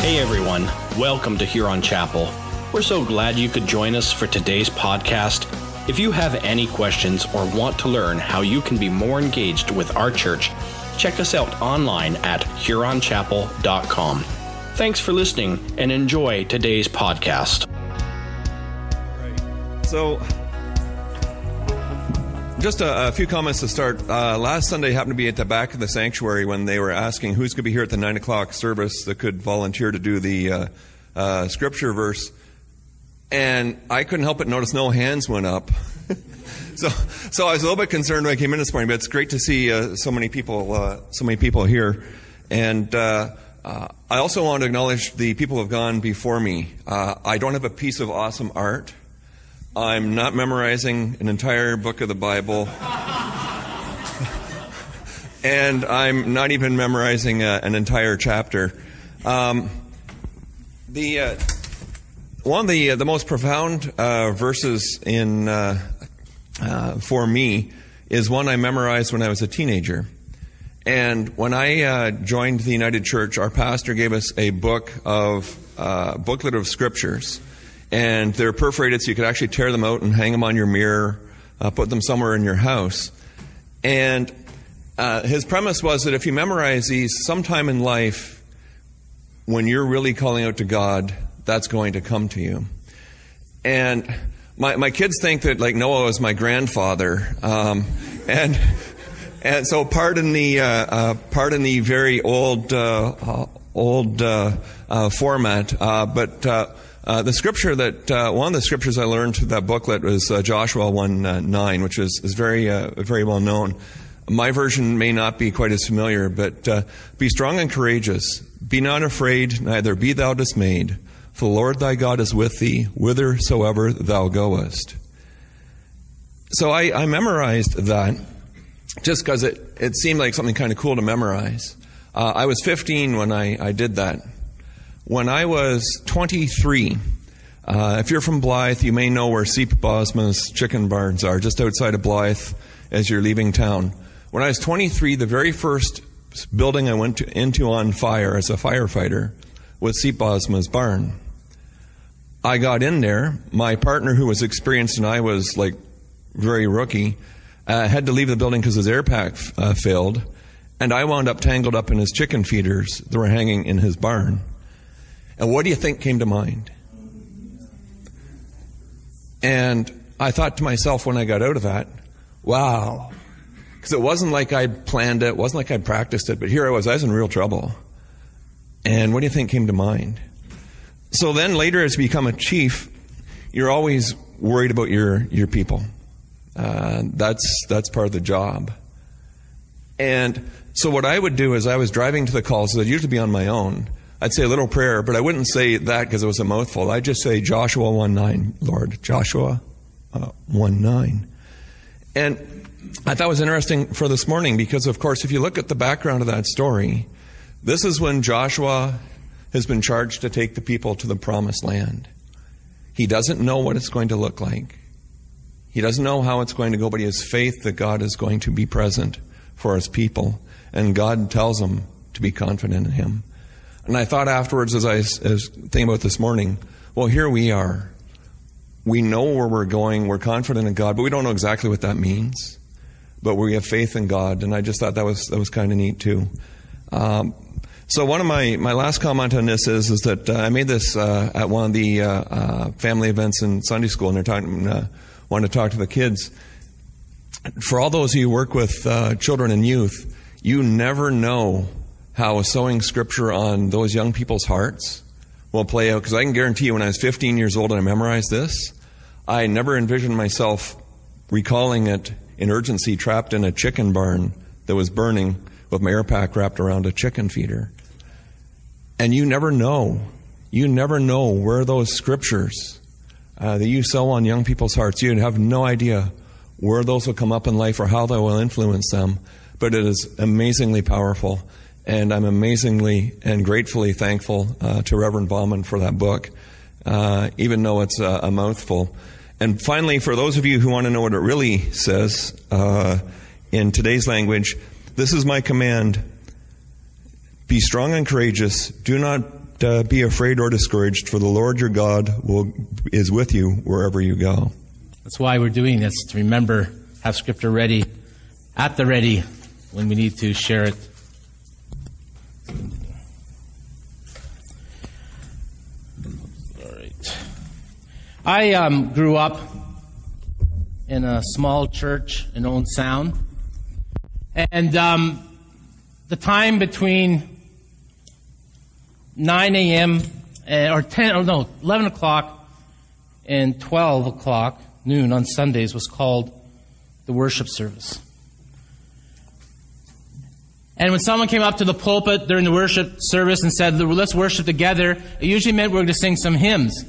Hey everyone, welcome to Huron Chapel. We're so glad you could join us for today's podcast. If you have any questions or want to learn how you can be more engaged with our church, check us out online at huronchapel.com. Thanks for listening and enjoy today's podcast. So, just a, a few comments to start. Uh, last Sunday happened to be at the back of the sanctuary when they were asking who's going to be here at the 9 o'clock service that could volunteer to do the uh, uh, scripture verse. And I couldn't help but notice no hands went up. so, so I was a little bit concerned when I came in this morning, but it's great to see uh, so many people, uh, so many people here. And uh, I also want to acknowledge the people who have gone before me. I don't have a piece of awesome art. I'm not memorizing an entire book of the Bible. and I'm not even memorizing uh, an entire chapter. Um, the uh, one of the uh, the most profound uh, verses in uh, uh, for me is one I memorized when I was a teenager. And when I joined the United Church, our pastor gave us a book of booklet of scriptures, and they're perforated so you could actually tear them out and hang them on your mirror, put them somewhere in your house. And his premise was that if you memorize these, sometime in life, when you're really calling out to God, that's going to come to you. And my, my kids think that like Noah was my grandfather, um, and and so pardon the uh, uh, pardon the very old uh, uh old uh, uh, format, but Uh, the scripture that uh, one of the scriptures I learned through that booklet was uh, Joshua one nine, which is is very very well known. My version may not be quite as familiar, but be strong and courageous. Be not afraid, neither be thou dismayed. For the Lord thy God is with thee whithersoever thou goest. So I, I memorized that just because it, it seemed like something kind of cool to memorize. Uh, I was 15 when I, I did that. When I was 23, uh, if you're from Blyth, you may know where Seep Bosma's chicken barns are, just outside of Blyth as you're leaving town. When I was 23, the very first building I went to, into on fire as a firefighter was Seep Bosma's barn. I got in there. My partner, who was experienced and I was like very rookie, uh, had to leave the building because his air pack uh, failed. And I wound up tangled up in his chicken feeders that were hanging in his barn. And what do you think came to mind? And I thought to myself when I got out of that, wow. Because it wasn't like I'd planned it, it wasn't like I'd practiced it, but here I was, I was in real trouble. And what do you think came to mind? So then later, as you become a chief, you're always worried about your, your people. Uh, that's, that's part of the job. And so what I would do is I was driving to the calls, so I'd usually be on my own. I'd say a little prayer, but I wouldn't say that because it was a mouthful. I'd just say Joshua 1 9, Lord. Joshua uh, 1 9. And I thought it was interesting for this morning because, of course, if you look at the background of that story, this is when Joshua has been charged to take the people to the promised land. He doesn't know what it's going to look like. He doesn't know how it's going to go, but he has faith that God is going to be present for his people. And God tells him to be confident in him. And I thought afterwards, as I was thinking about this morning, well, here we are. We know where we're going. We're confident in God, but we don't know exactly what that means. But we have faith in God, and I just thought that was that was kind of neat too. Um, so one of my, my last comment on this is is that uh, I made this uh, at one of the uh, uh family events in Sunday school, and they're talking, uh, wanted to talk to the kids. For all those who work with uh, children and youth, you never know how sowing scripture on those young people's hearts will play out. Because I can guarantee you, when I was 15 years old and I memorized this, I never envisioned myself recalling it in urgency, trapped in a chicken barn that was burning with my air pack wrapped around a chicken feeder. And you never know. You never know where those scriptures uh, that you sow on young people's hearts, you have no idea where those will come up in life or how they will influence them. But it is amazingly powerful. And I'm amazingly and gratefully thankful uh, to Reverend Bauman for that book, uh, even though it's a, a, mouthful. And finally, for those of you who want to know what it really says uh, in today's language, this is my command be strong and courageous. Do not uh, be afraid or discouraged, for the Lord your God will, is with you wherever you go. That's why we're doing this, to remember, have scripture ready, at the ready, when we need to share it. All right. I um, grew up in a small church in Owen Sound. And um, the time between 9 a.m. Or 10, or no, 11 o'clock and 12 o'clock noon on Sundays was called the worship service. And when someone came up to the pulpit during the worship service and said, let's worship together, it usually meant we were going to sing some hymns.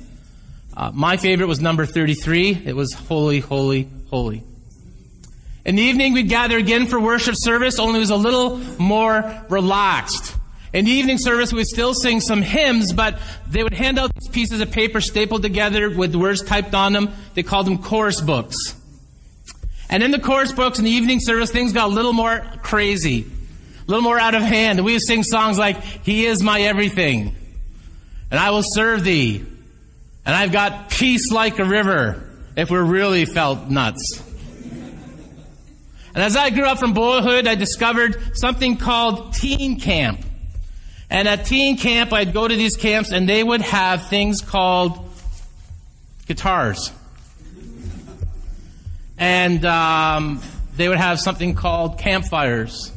Uh, my favorite was number 33. It was Holy, Holy, Holy. In the evening, we'd gather again for worship service, only it was a little more relaxed. In the evening service, we'd still sing some hymns, but they would hand out these pieces of paper stapled together with words typed on them. They called them chorus books. And in the chorus books in the evening service, things got a little more crazy, a little more out of hand. And we would sing songs like, He is my everything, and I will serve thee, and I've got peace like a river, if we really felt nuts. And as I grew up from boyhood, I discovered something called teen camp. And at teen camp, I'd go to these camps and they would have things called guitars. And um, they would have something called campfires.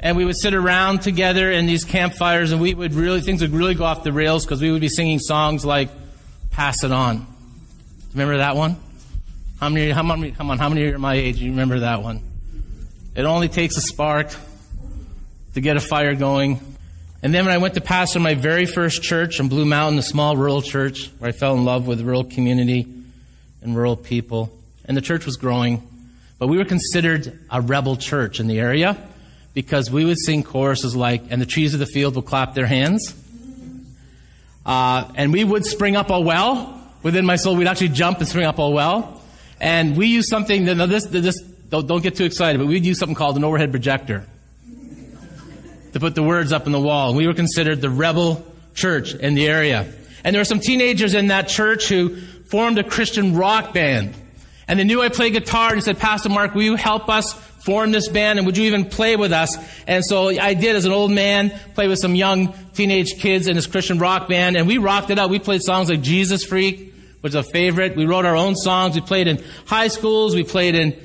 And we would sit around together in these campfires and we would really, things would really go off the rails because we would be singing songs like Pass It On. Remember that one? How many, how many, come on, how many are my age? You remember that one? It only takes a spark to get a fire going. And then when I went to pastor my very first church in Blue Mountain, a small rural church where I fell in love with rural community and rural people, and the church was growing, but we were considered a rebel church in the area because we would sing choruses like, and the trees of the field will clap their hands. Uh, and we would spring up a well within my soul. We'd actually jump and spring up a well. And we use something, now this, this, don't, don't get too excited, but we'd use something called an overhead projector to put the words up on the wall. And we were considered the rebel church in the area. And there were some teenagers in that church who formed a Christian rock band. And they knew I played guitar and said, Pastor Mark, will you help us form this band and would you even play with us? And so I did as an old man, play with some young teenage kids in this Christian rock band and we rocked it out. We played songs like Jesus Freak, which is a favorite. We wrote our own songs. We played in high schools. We played in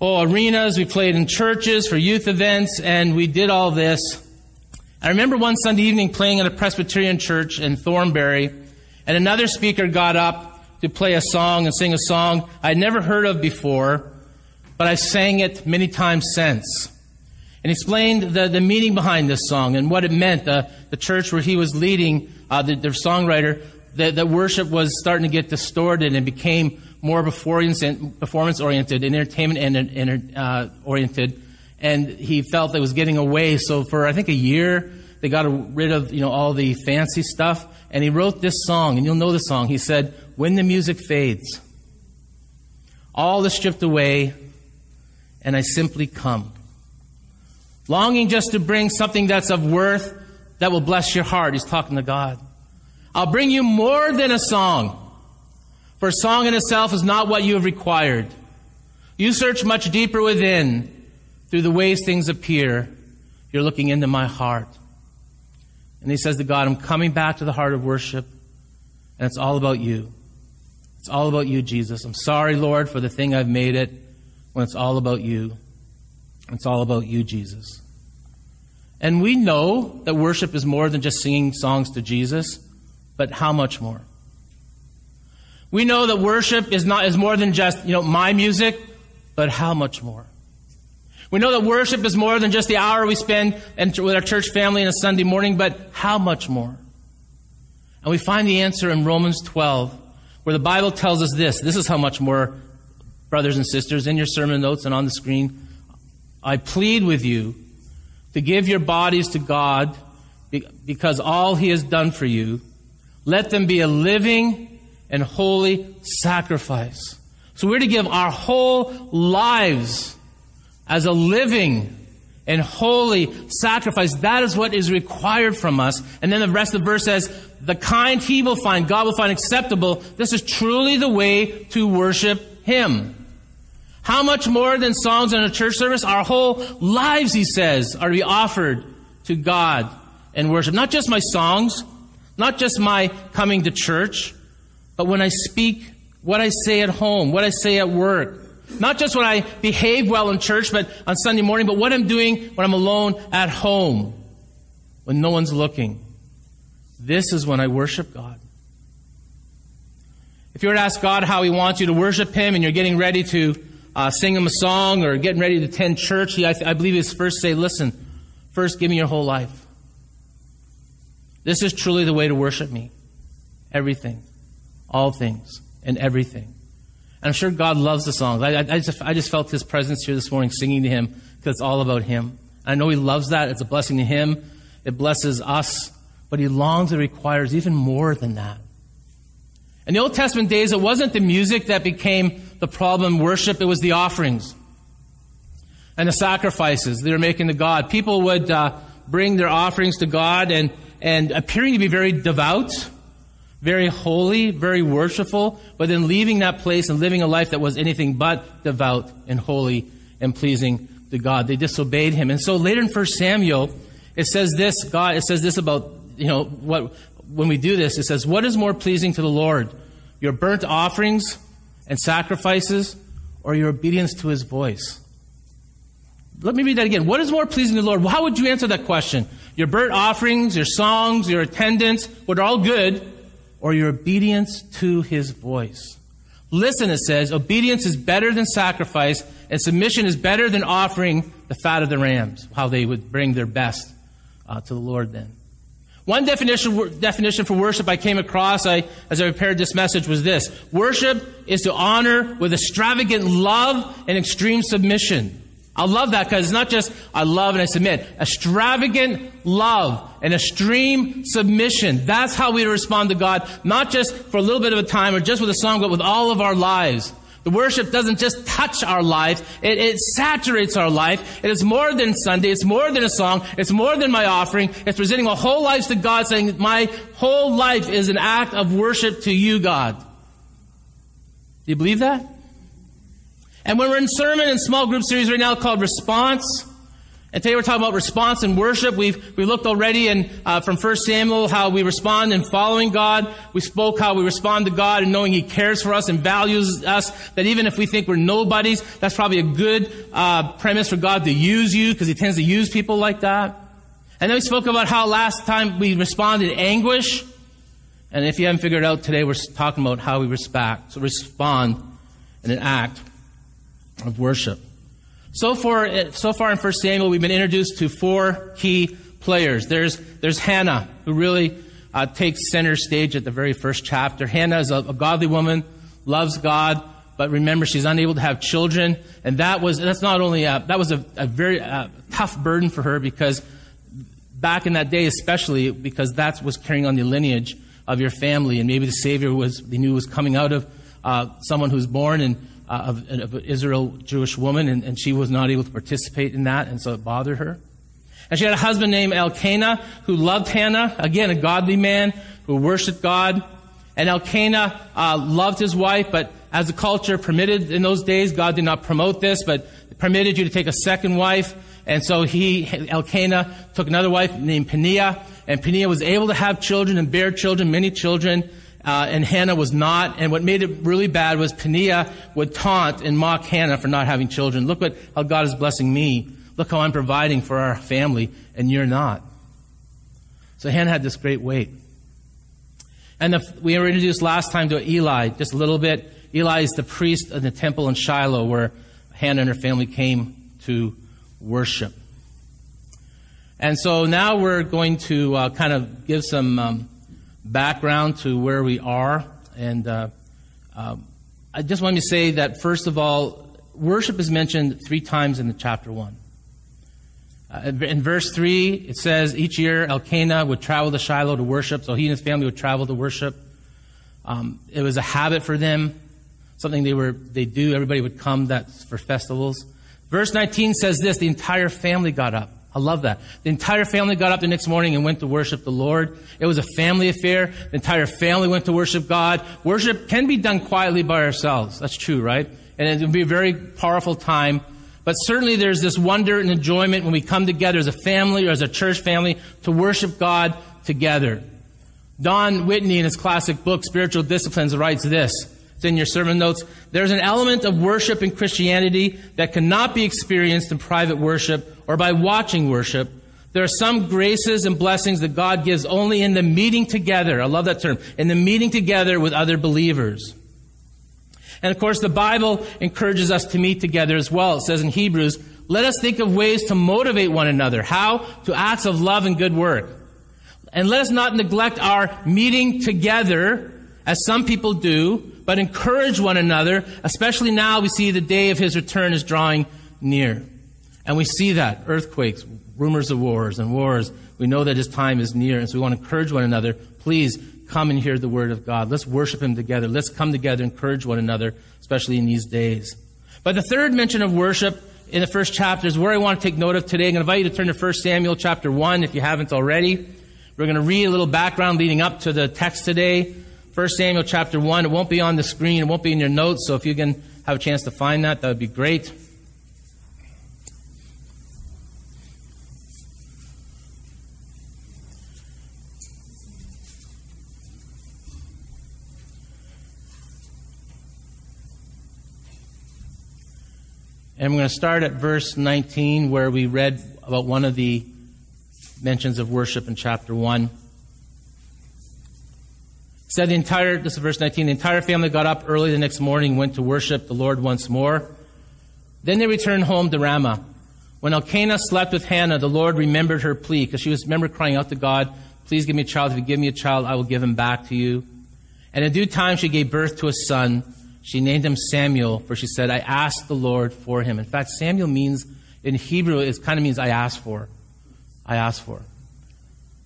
oh, arenas, we played in churches for youth events, and we did all this. I remember one Sunday evening playing at a Presbyterian church in Thornbury, and another speaker got up to play a song and sing a song I'd never heard of before, but I've sang it many times since. And explained the, the meaning behind this song and what it meant. The, the church where he was leading, uh, the, the songwriter, that, that worship was starting to get distorted and became more performance oriented and entertainment uh, oriented, and he felt it was getting away. So for I think a year, they got rid of you know all the fancy stuff, and he wrote this song, and you'll know the song. He said, "When the music fades, all is stripped away, and I simply come, longing just to bring something that's of worth that will bless your heart." He's talking to God. I'll bring you more than a song. For a song in itself is not what you have required. You search much deeper within through the ways things appear. You're looking into my heart. And he says to God, I'm coming back to the heart of worship, and it's all about you. It's all about you, Jesus. I'm sorry, Lord, for the thing I've made it when it's all about you. It's all about you, Jesus. And we know that worship is more than just singing songs to Jesus, but how much more? We know that worship is not is more than just, you know, my music, but how much more? We know that worship is more than just the hour we spend with our church family on a Sunday morning, but how much more? And we find the answer in Romans 12, where the Bible tells us this. This is how much more, brothers and sisters, in your sermon notes and on the screen. I plead with you to give your bodies to God because all He has done for you. Let them be a living and holy sacrifice. So we're to give our whole lives as a living and holy sacrifice. That is what is required from us. And then the rest of the verse says, the kind he will find, God will find acceptable. This is truly the way to worship him. How much more than songs in a church service? Our whole lives, he says, are to be offered to God and worship. Not just my songs, not just my coming to church, but when I speak, what I say at home, what I say at work. Not just when I behave well in church, but on Sunday morning, but what I'm doing when I'm alone at home, when no one's looking. This is when I worship God. If you were to ask God how He wants you to worship Him and you're getting ready to uh, sing Him a song or getting ready to attend church, he, I, th- I believe He's first say, listen, first give me your whole life. This is truly the way to worship me. Everything, all things, and everything. I'm sure God loves the songs. I, I, I, just, I just felt His presence here this morning singing to Him because it's all about Him. I know He loves that. It's a blessing to Him. It blesses us. But He longs and requires even more than that. In the Old Testament days, it wasn't the music that became the problem worship, it was the offerings and the sacrifices they were making to God. People would uh, bring their offerings to God and, and appearing to be very devout, very holy, very worshipful, but then leaving that place and living a life that was anything but devout and holy and pleasing to God. They disobeyed him. And so later in 1 Samuel, it says this, God, it says this about, you know, what, when we do this, it says, what is more pleasing to the Lord? Your burnt offerings and sacrifices or your obedience to his voice? Let me read that again. What is more pleasing to the Lord? How would you answer that question? Your burnt offerings, your songs, your attendance, what are all good, or your obedience to his voice? Listen, it says, obedience is better than sacrifice, and submission is better than offering the fat of the rams. How they would bring their best uh, to the Lord then. One definition, definition for worship I came across I, as I prepared this message was this. Worship is to honor with extravagant love and extreme submission. I love that because it's not just I love and I submit. Extravagant love and extreme submission. That's how we respond to God, not just for a little bit of a time or just with a song, but with all of our lives. The worship doesn't just touch our life, it, it, saturates our life. It is more than Sunday, it's more than a song, it's more than my offering. It's presenting our whole lives to God, saying, My whole life is an act of worship to you, God. Do you believe that? And when we're in sermon and small group series right now called Response, and today we're talking about response and worship. We've, we looked already in, uh, from 1 Samuel how we respond in following God. We spoke how we respond to God and knowing He cares for us and values us. That even if we think we're nobodies, that's probably a good uh, premise for God to use you because He tends to use people like that. And then we spoke about how last time we responded in anguish. And if you haven't figured it out today, we're talking about how we respect, so respond in an act of worship. So far, so far in 1 Samuel, we've been introduced to four key players. There's, there's Hannah, who really uh, takes center stage at the very first chapter. Hannah is a, a godly woman, loves God, but remember she's unable to have children, and that was that's not only a, that was a, a very uh, tough burden for her because back in that day, especially because that was carrying on the lineage of your family, and maybe the Savior was they knew was coming out of uh, someone who's born and uh, of, of, an Israel Jewish woman, and, and, she was not able to participate in that, and so it bothered her. And she had a husband named Elkanah who loved Hannah, again, a godly man who worshiped God. And Elkanah uh, loved his wife, but as the culture permitted in those days, God did not promote this, but permitted you to take a second wife. And so he, Elkanah, took another wife named Peninnah, and Peninnah was able to have children and bear children, many children. Uh, and Hannah was not. And what made it really bad was Peninnah would taunt and mock Hannah for not having children. Look what how God is blessing me. Look how I'm providing for our family, and you're not. So Hannah had this great weight. And the, we were introduced last time to Eli, just a little bit. Eli is the priest of the temple in Shiloh where Hannah and her family came to worship. And so now we're going to uh, kind of give some um, background to where we are. And uh, uh, I just want to say that, first of all, worship is mentioned three times in the chapter 1. Uh, in verse 3, it says each year Elkanah would travel to Shiloh to worship, so he and his family would travel to worship. Um, it was a habit for them, something they were they do. Everybody would come that for festivals. Verse 19 says this the entire family got up. I love that. The entire family got up the next morning and went to worship the Lord. It was a family affair. The entire family went to worship God. Worship can be done quietly by ourselves. That's true, right? And it would be a very powerful time. But certainly there's this wonder and enjoyment when we come together as a family or as a church family to worship God together. Don Whitney in his classic book, Spiritual Disciplines, writes this. It's in your sermon notes. There's an element of worship in Christianity that cannot be experienced in private worship or by watching worship. There are some graces and blessings that God gives only in the meeting together. I love that term. In the meeting together with other believers. And of course, the Bible encourages us to meet together as well. It says in Hebrews, let us think of ways to motivate one another. How? To acts of love and good work. And let us not neglect our meeting together, as some people do, but encourage one another, especially now we see the day of his return is drawing near. And we see that earthquakes, rumors of wars and wars. We know that his time is near, and so we want to encourage one another. Please come and hear the word of God. Let's worship him together. Let's come together, and encourage one another, especially in these days. But the third mention of worship in the first chapter is where I want to take note of today. I'm going to invite you to turn to 1 Samuel chapter 1 if you haven't already. We're going to read a little background leading up to the text today. 1 Samuel chapter 1. It won't be on the screen. It won't be in your notes. So if you can have a chance to find that, that would be great. And we're going to start at verse 19, where we read about one of the mentions of worship in chapter 1. Said the entire, this is verse 19, the entire family got up early the next morning, went to worship the Lord once more. Then they returned home to Ramah. When Elkanah slept with Hannah, the Lord remembered her plea, because she was, remember, crying out to God, Please give me a child. If you give me a child, I will give him back to you. And in due time, she gave birth to a son. She named him Samuel, for she said, I asked the Lord for him. In fact, Samuel means, in Hebrew, it kind of means I asked for. I asked for.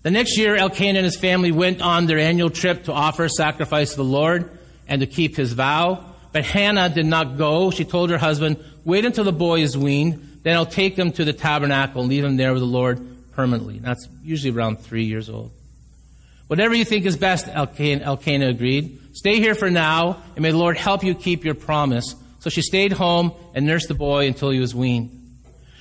The next year, Elkanah and his family went on their annual trip to offer sacrifice to the Lord and to keep his vow. But Hannah did not go. She told her husband, wait until the boy is weaned, then I'll take him to the tabernacle and leave him there with the Lord permanently. That's usually around three years old. Whatever you think is best, Elkanah, Elkanah agreed. Stay here for now, and may the Lord help you keep your promise. So she stayed home and nursed the boy until he was weaned.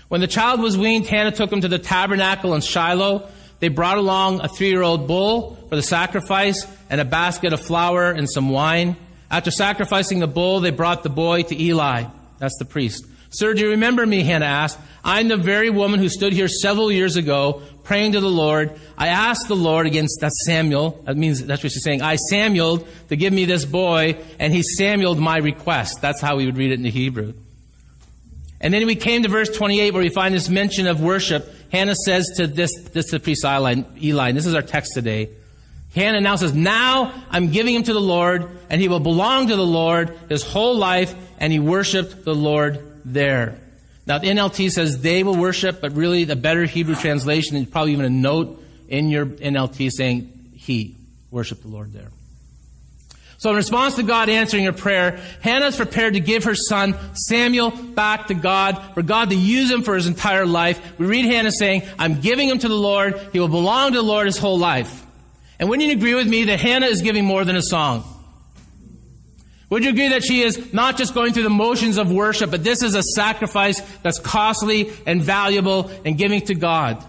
When the child was weaned, Hannah took him to the tabernacle in Shiloh. They brought along a three year old bull for the sacrifice and a basket of flour and some wine. After sacrificing the bull, they brought the boy to Eli. That's the priest. Sir, do you remember me? Hannah asked. I'm the very woman who stood here several years ago praying to the Lord. I asked the Lord against that Samuel. That means that's what she's saying. I Samueled to give me this boy, and he Samueled my request. That's how we would read it in the Hebrew. And then we came to verse 28 where we find this mention of worship. Hannah says to this, this the priest Eli, Eli, and this is our text today. Hannah now says, Now I'm giving him to the Lord, and he will belong to the Lord his whole life, and he worshiped the Lord there. Now the NLT says they will worship, but really the better Hebrew translation is probably even a note in your NLT saying he worshiped the Lord there. So in response to God answering her prayer, Hannah is prepared to give her son Samuel back to God, for God to use him for his entire life. We read Hannah saying, I'm giving him to the Lord. He will belong to the Lord his whole life. And wouldn't you agree with me that Hannah is giving more than a song? Would you agree that she is not just going through the motions of worship, but this is a sacrifice that's costly and valuable and giving to God?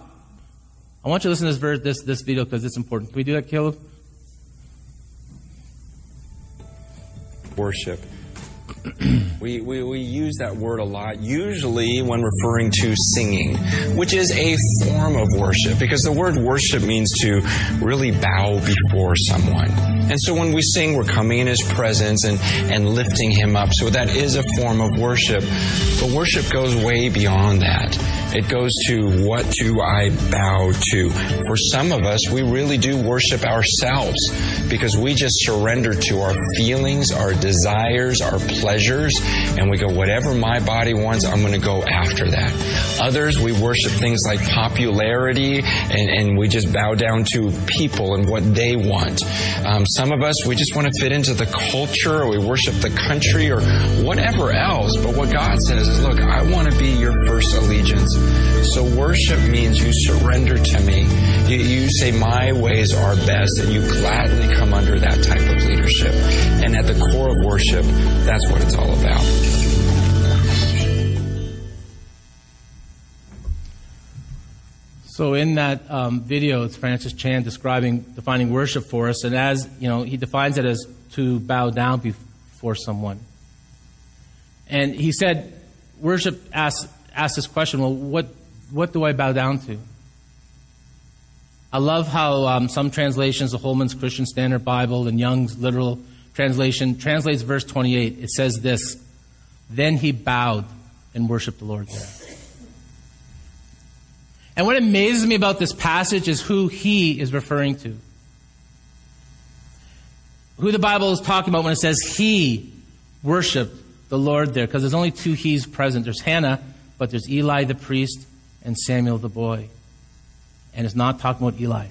I want you to listen to this, this, this video because it's important. Can we do that, Caleb? Worship. We, we, we use that word a lot, usually when referring to singing, which is a form of worship, because the word worship means to really bow before someone. And so when we sing, we're coming in His presence and, and lifting Him up. So that is a form of worship. But worship goes way beyond that. It goes to what do I bow to? For some of us, we really do worship ourselves because we just surrender to our feelings, our desires, our pleasures pleasures and we go, whatever my body wants, I'm going to go after that. Others, we worship things like popularity and, and we just bow down to people and what they want. Um, some of us, we just want to fit into the culture or we worship the country or whatever else. But what God says is, look, I want to be your first allegiance. So worship means you surrender to me. You, you say, my ways are best, and you gladly come under that type of leadership. And at the core of worship, that's what it's all about. So in that um, video, it's Francis Chan describing defining worship for us, and as you know, he defines it as to bow down before someone. And he said, worship asks asks this question: Well, what what do I bow down to? I love how um, some translations, the Holman's Christian Standard Bible and Young's literal translation, translates verse 28. It says this Then he bowed and worshiped the Lord there. And what amazes me about this passage is who he is referring to. Who the Bible is talking about when it says he worshiped the Lord there, because there's only two he's present. There's Hannah, but there's Eli the priest and Samuel the boy. And is not talking about Eli.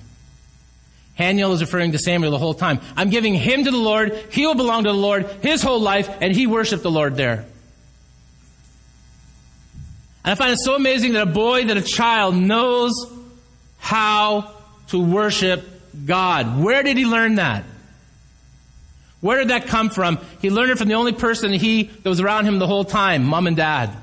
Haniel is referring to Samuel the whole time. I'm giving him to the Lord. He will belong to the Lord his whole life, and he worshiped the Lord there. And I find it so amazing that a boy, that a child knows how to worship God. Where did he learn that? Where did that come from? He learned it from the only person he that was around him the whole time, mom and dad.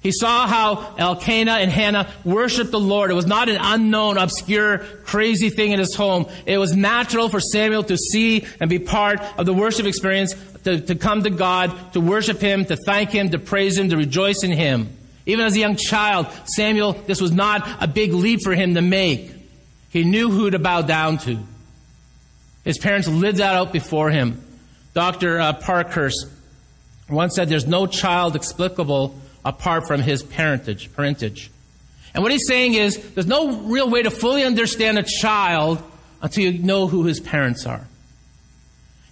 He saw how Elkanah and Hannah worshiped the Lord. It was not an unknown, obscure, crazy thing in his home. It was natural for Samuel to see and be part of the worship experience, to, to come to God, to worship Him, to thank Him, to praise Him, to rejoice in Him. Even as a young child, Samuel, this was not a big leap for him to make. He knew who to bow down to. His parents lived that out before him. Dr. Uh, Parkhurst once said, There's no child explicable apart from his parentage, parentage. And what he's saying is there's no real way to fully understand a child until you know who his parents are.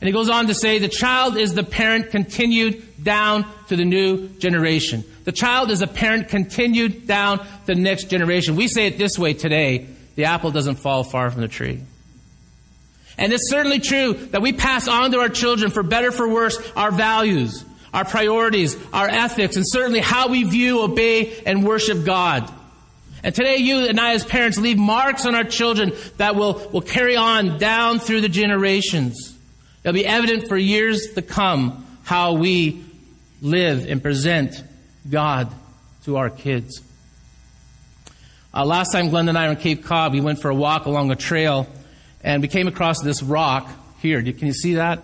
And he goes on to say the child is the parent continued down to the new generation. The child is a parent continued down to the next generation. We say it this way today the apple doesn't fall far from the tree. And it's certainly true that we pass on to our children, for better, for worse, our values, our priorities, our ethics, and certainly how we view, obey, and worship God. And today, you and I, as parents, leave marks on our children that will, will carry on down through the generations. It'll be evident for years to come how we live and present God to our kids. Uh, last time Glenn and I were in Cape Cod, we went for a walk along a trail and we came across this rock here. Can you see that?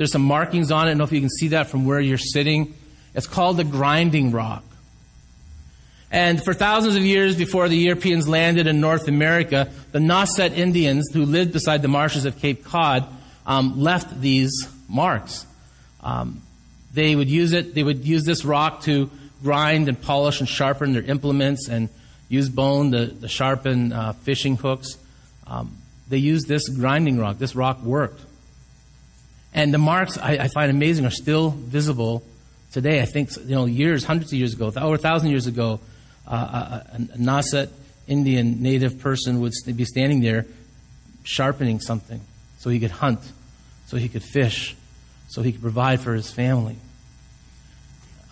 There's some markings on it. I don't know if you can see that from where you're sitting. It's called the grinding rock. And for thousands of years before the Europeans landed in North America, the Nauset Indians who lived beside the marshes of Cape Cod um, left these marks. Um, they would use it. They would use this rock to grind and polish and sharpen their implements, and use bone to, to sharpen uh, fishing hooks. Um, they used this grinding rock. This rock worked. And the marks I, I, find amazing are still visible today. I think, you know, years, hundreds of years ago, over a thousand years ago, uh, a, a Nauset Indian native person would be standing there sharpening something so he could hunt, so he could fish, so he could provide for his family.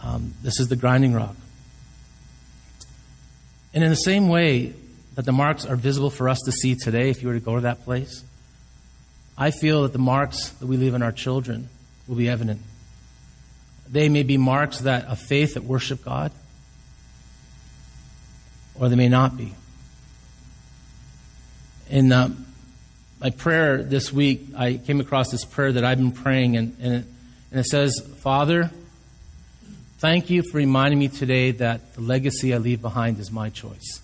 Um, this is the grinding rock. And in the same way that the marks are visible for us to see today, if you were to go to that place, I feel that the marks that we leave in our children will be evident. They may be marks that of faith that worship God, or they may not be. In uh, my prayer this week, I came across this prayer that I've been praying, and, and, it, and it says, Father, thank you for reminding me today that the legacy I leave behind is my choice.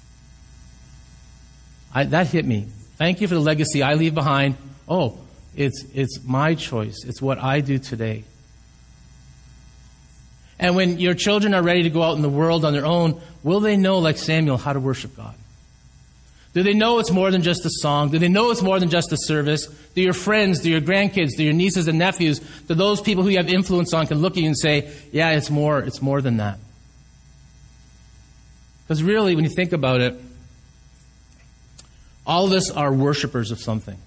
I, that hit me. Thank you for the legacy I leave behind. Oh, it's, it's my choice. It's what I do today. And when your children are ready to go out in the world on their own, will they know, like Samuel, how to worship God? Do they know it's more than just a song? Do they know it's more than just a service? Do your friends, do your grandkids, do your nieces and nephews, do those people who you have influence on can look at you and say, yeah, it's more, it's more than that? Because really, when you think about it, all of us are worshipers of something.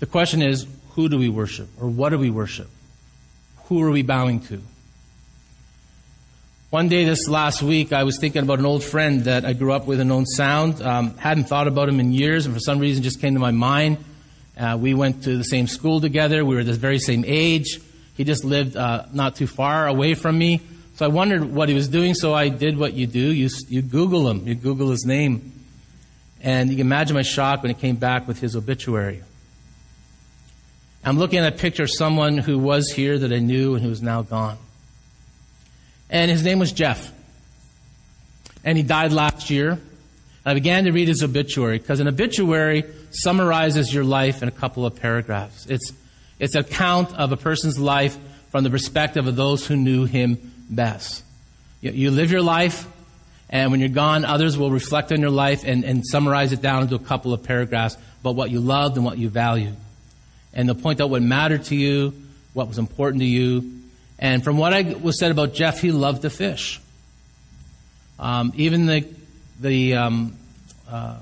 The question is, who do we worship? Or what do we worship? Who are we bowing to? One day this last week, I was thinking about an old friend that I grew up with in Owen Sound. Um, hadn't thought about him in years, and for some reason just came to my mind. Uh, we went to the same school together. We were the very same age. He just lived uh, not too far away from me. So I wondered what he was doing, so I did what you do. You, you Google him. You Google his name. And you can imagine my shock when it came back with his obituary. I'm looking at a picture of someone who was here that I knew and who is now gone and his name was Jeff. And he died last year. I began to read his obituary because an obituary summarizes your life in a couple of paragraphs. It's, it's an account of a person's life from the perspective of those who knew him best. You, you live your life, and when you're gone, others will reflect on your life and, and summarize it down into a couple of paragraphs about what you loved and what you valued. And they'll point out what mattered to you, what was important to you, and from what I was said about Jeff, he loved to fish. Um, even the the um, uh,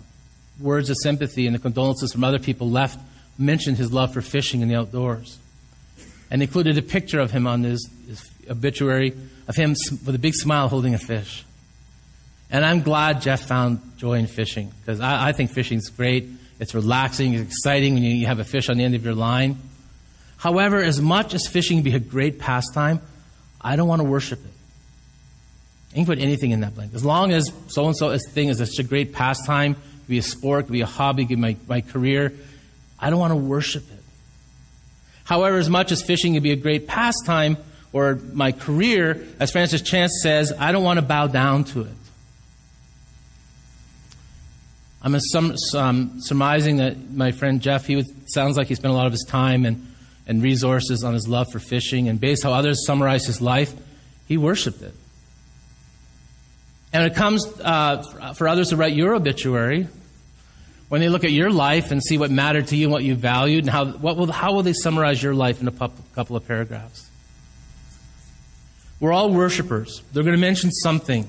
words of sympathy and the condolences from other people left mentioned his love for fishing in the outdoors, and included a picture of him on his, his obituary of him with a big smile holding a fish. And I'm glad Jeff found joy in fishing because I, I think fishing's great. It's relaxing, it's exciting when you, have a fish on the end of your line. However, as much as fishing be a great pastime, I don't want to worship it. You can put anything in that blank. As long as so and so thing is such a great pastime, could be a sport, could be a hobby, could be my, my career, I don't want to worship it. However, as much as fishing can be a great pastime or my career, as Francis Chan says, I don't want to bow down to it. I'm um, surmising that my friend Jeff, he would, sounds like he spent a lot of his time and and resources on his love for fishing, and based how others summarize his life, he worshiped it. And when it comes uh, for others to write your obituary, when they look at your life and see what mattered to you and what you valued, and how, what will, how will they summarize your life in a couple of paragraphs? We're all worshipers. They're going to mention something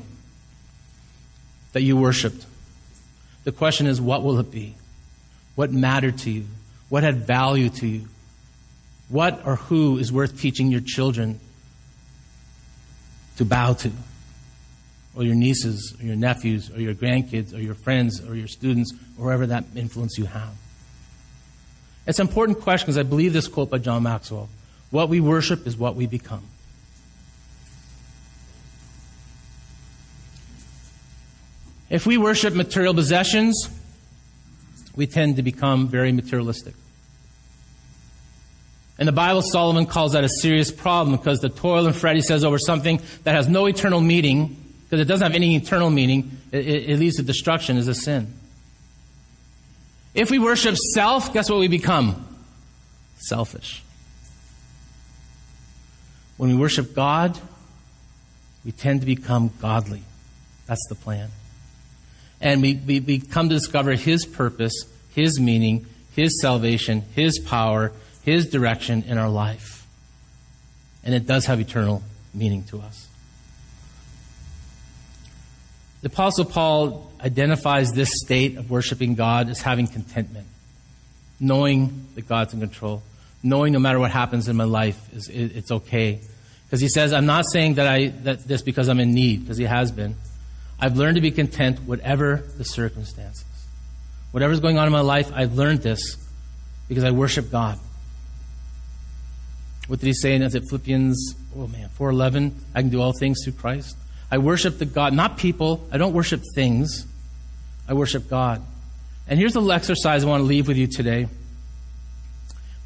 that you worshiped. The question is, what will it be? What mattered to you? What had value to you? What or who is worth teaching your children to bow to? Or your nieces, or your nephews, or your grandkids, or your friends, or your students, or wherever that influence you have. It's an important question because I believe this quote by John Maxwell What we worship is what we become. If we worship material possessions, we tend to become very materialistic. And the Bible, Solomon calls that a serious problem because the toil and fret, he says, over something that has no eternal meaning, because it doesn't have any eternal meaning, it, it, leads to destruction, is a sin. If we worship self, guess what we become? Selfish. When we worship God, we tend to become godly. That's the plan. And we, we, we come to discover His purpose, His meaning, His salvation, His power, his direction in our life. And it does have eternal meaning to us. The Apostle Paul identifies this state of worshiping God as having contentment, knowing that God's in control, knowing no matter what happens in my life, it's okay. Because he says, I'm not saying that, I, that this because I'm in need, because he has been. I've learned to be content whatever the circumstances. Whatever's going on in my life, I've learned this because I worship God. What did he say in is it Philippians, oh man, 4.11? I can do all things through Christ. I worship the God, not people. I don't worship things. I worship God. And here's a little exercise I want to leave with you today.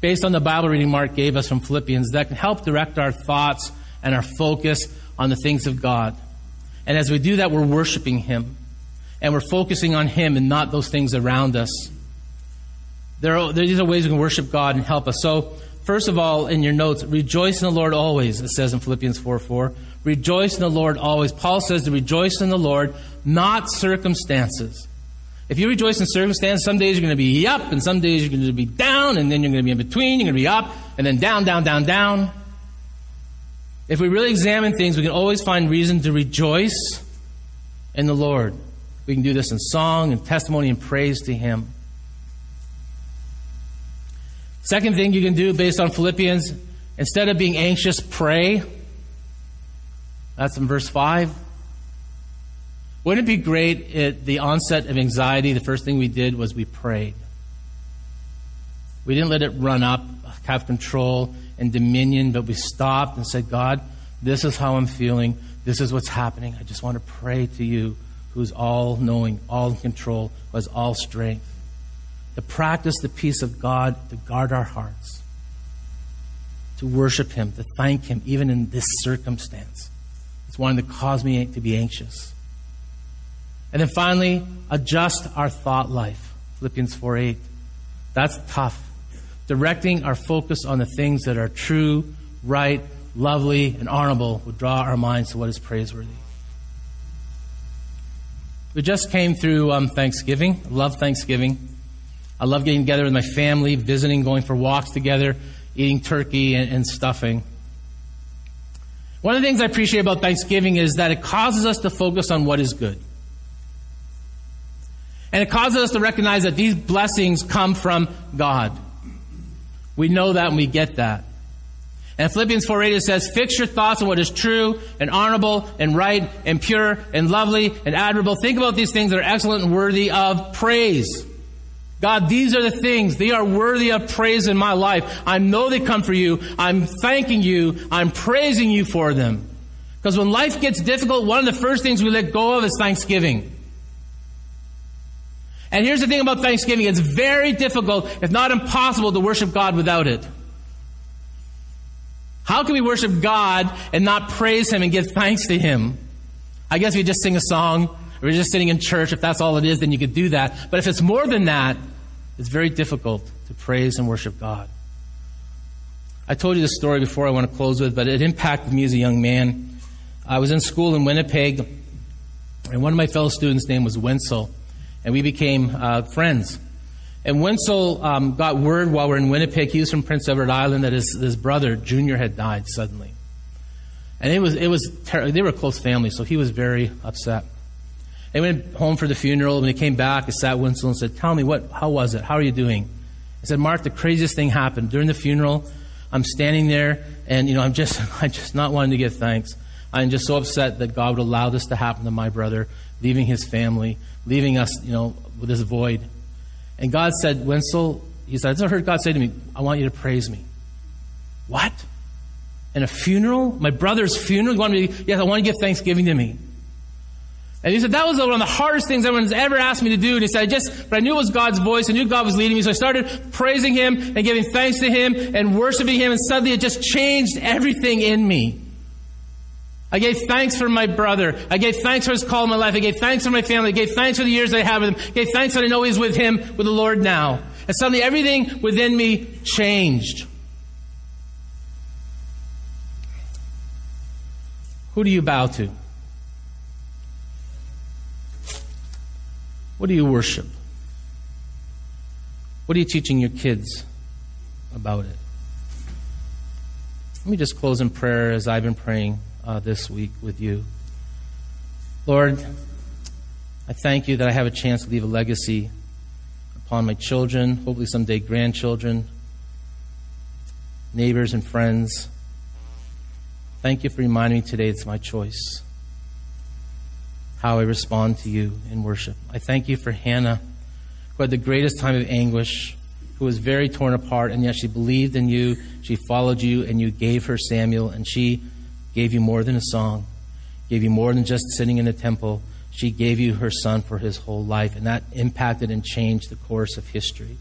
Based on the Bible reading Mark gave us from Philippians, that can help direct our thoughts and our focus on the things of God. And as we do that, we're worshiping Him. And we're focusing on Him and not those things around us. There are, these are ways we can worship God and help us. So First of all, in your notes, rejoice in the Lord always, it says in Philippians 4 4. Rejoice in the Lord always. Paul says to rejoice in the Lord, not circumstances. If you rejoice in circumstances, some days you're going to be up, and some days you're going to be down, and then you're going to be in between, you're going to be up, and then down, down, down, down. If we really examine things, we can always find reason to rejoice in the Lord. We can do this in song and testimony and praise to Him. Second thing you can do based on Philippians, instead of being anxious, pray. That's in verse 5. Wouldn't it be great at the onset of anxiety, the first thing we did was we prayed? We didn't let it run up, have control and dominion, but we stopped and said, God, this is how I'm feeling. This is what's happening. I just want to pray to you, who's all knowing, all in control, who has all strength. To practice the peace of God, to guard our hearts, to worship Him, to thank Him, even in this circumstance. It's one that caused me to be anxious. And then finally, adjust our thought life. Philippians 4 8. That's tough. Directing our focus on the things that are true, right, lovely, and honorable will draw our minds to what is praiseworthy. We just came through um, Thanksgiving. I love Thanksgiving. I love getting together with my family, visiting, going for walks together, eating turkey and, and stuffing. One of the things I appreciate about Thanksgiving is that it causes us to focus on what is good. And it causes us to recognize that these blessings come from God. We know that and we get that. And Philippians 4 8 says, Fix your thoughts on what is true and honorable and right and pure and lovely and admirable. Think about these things that are excellent and worthy of praise. God, these are the things. They are worthy of praise in my life. I know they come for you. I'm thanking you. I'm praising you for them. Because when life gets difficult, one of the first things we let go of is thanksgiving. And here's the thing about Thanksgiving it's very difficult, if not impossible, to worship God without it. How can we worship God and not praise Him and give thanks to Him? I guess we just sing a song, or we're just sitting in church. If that's all it is, then you could do that. But if it's more than that, it's very difficult to praise and worship God. I told you this story before I want to close with, but it impacted me as a young man. I was in school in Winnipeg, and one of my fellow students' name was Wenzel and we became uh, friends. And Wenzel um, got word while we are in Winnipeg. He was from Prince Edward Island that his, his brother Junior had died suddenly, and it was it was ter- they were a close family, so he was very upset. They went home for the funeral. When he came back, he sat Wenzel and said, "Tell me what? How was it? How are you doing?" I said, "Mark, the craziest thing happened during the funeral. I'm standing there, and you know, I'm just I'm just not wanting to give thanks. I'm just so upset that God would allow this to happen to my brother, leaving his family." Leaving us, you know, with this void. And God said, Wenzel, he said, I heard God say to me, I want you to praise me. What? In a funeral? My brother's funeral? You want me to, yes, I want to give thanksgiving to me. And he said, that was one of the hardest things anyone's ever asked me to do. And he said, I just, but I knew it was God's voice. I knew God was leading me. So I started praising Him and giving thanks to Him and worshiping Him. And suddenly it just changed everything in me. I gave thanks for my brother. I gave thanks for his call in my life. I gave thanks for my family. I gave thanks for the years I have with him. I gave thanks that I know he's with him, with the Lord now. And suddenly everything within me changed. Who do you bow to? What do you worship? What are you teaching your kids about it? Let me just close in prayer as I've been praying uh, this week with you. Lord, I thank you that I have a chance to leave a legacy upon my children, hopefully someday grandchildren, neighbors, and friends. Thank you for reminding me today it's my choice how I respond to you in worship. I thank you for Hannah, who had the greatest time of anguish, who was very torn apart, and yet she believed in you, she followed you, and you gave her Samuel, and she gave you more than a song, gave you more than just sitting in a temple. She gave you her son for his whole life, and that impacted and changed the course of history.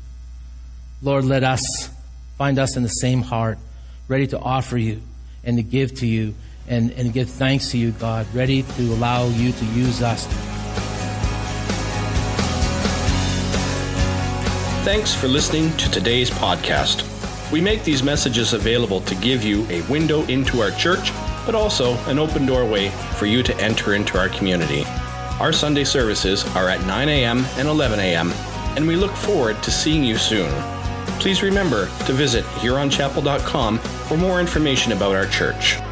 Lord, let us find us in the same heart, ready to offer you and to give to you and, and give thanks to you, God, ready to allow you to use us. Thanks for listening to today's podcast. We make these messages available to give you a window into our church but also an open doorway for you to enter into our community. Our Sunday services are at 9 a.m. and 11 a.m., and we look forward to seeing you soon. Please remember to visit HuronChapel.com for more information about our church.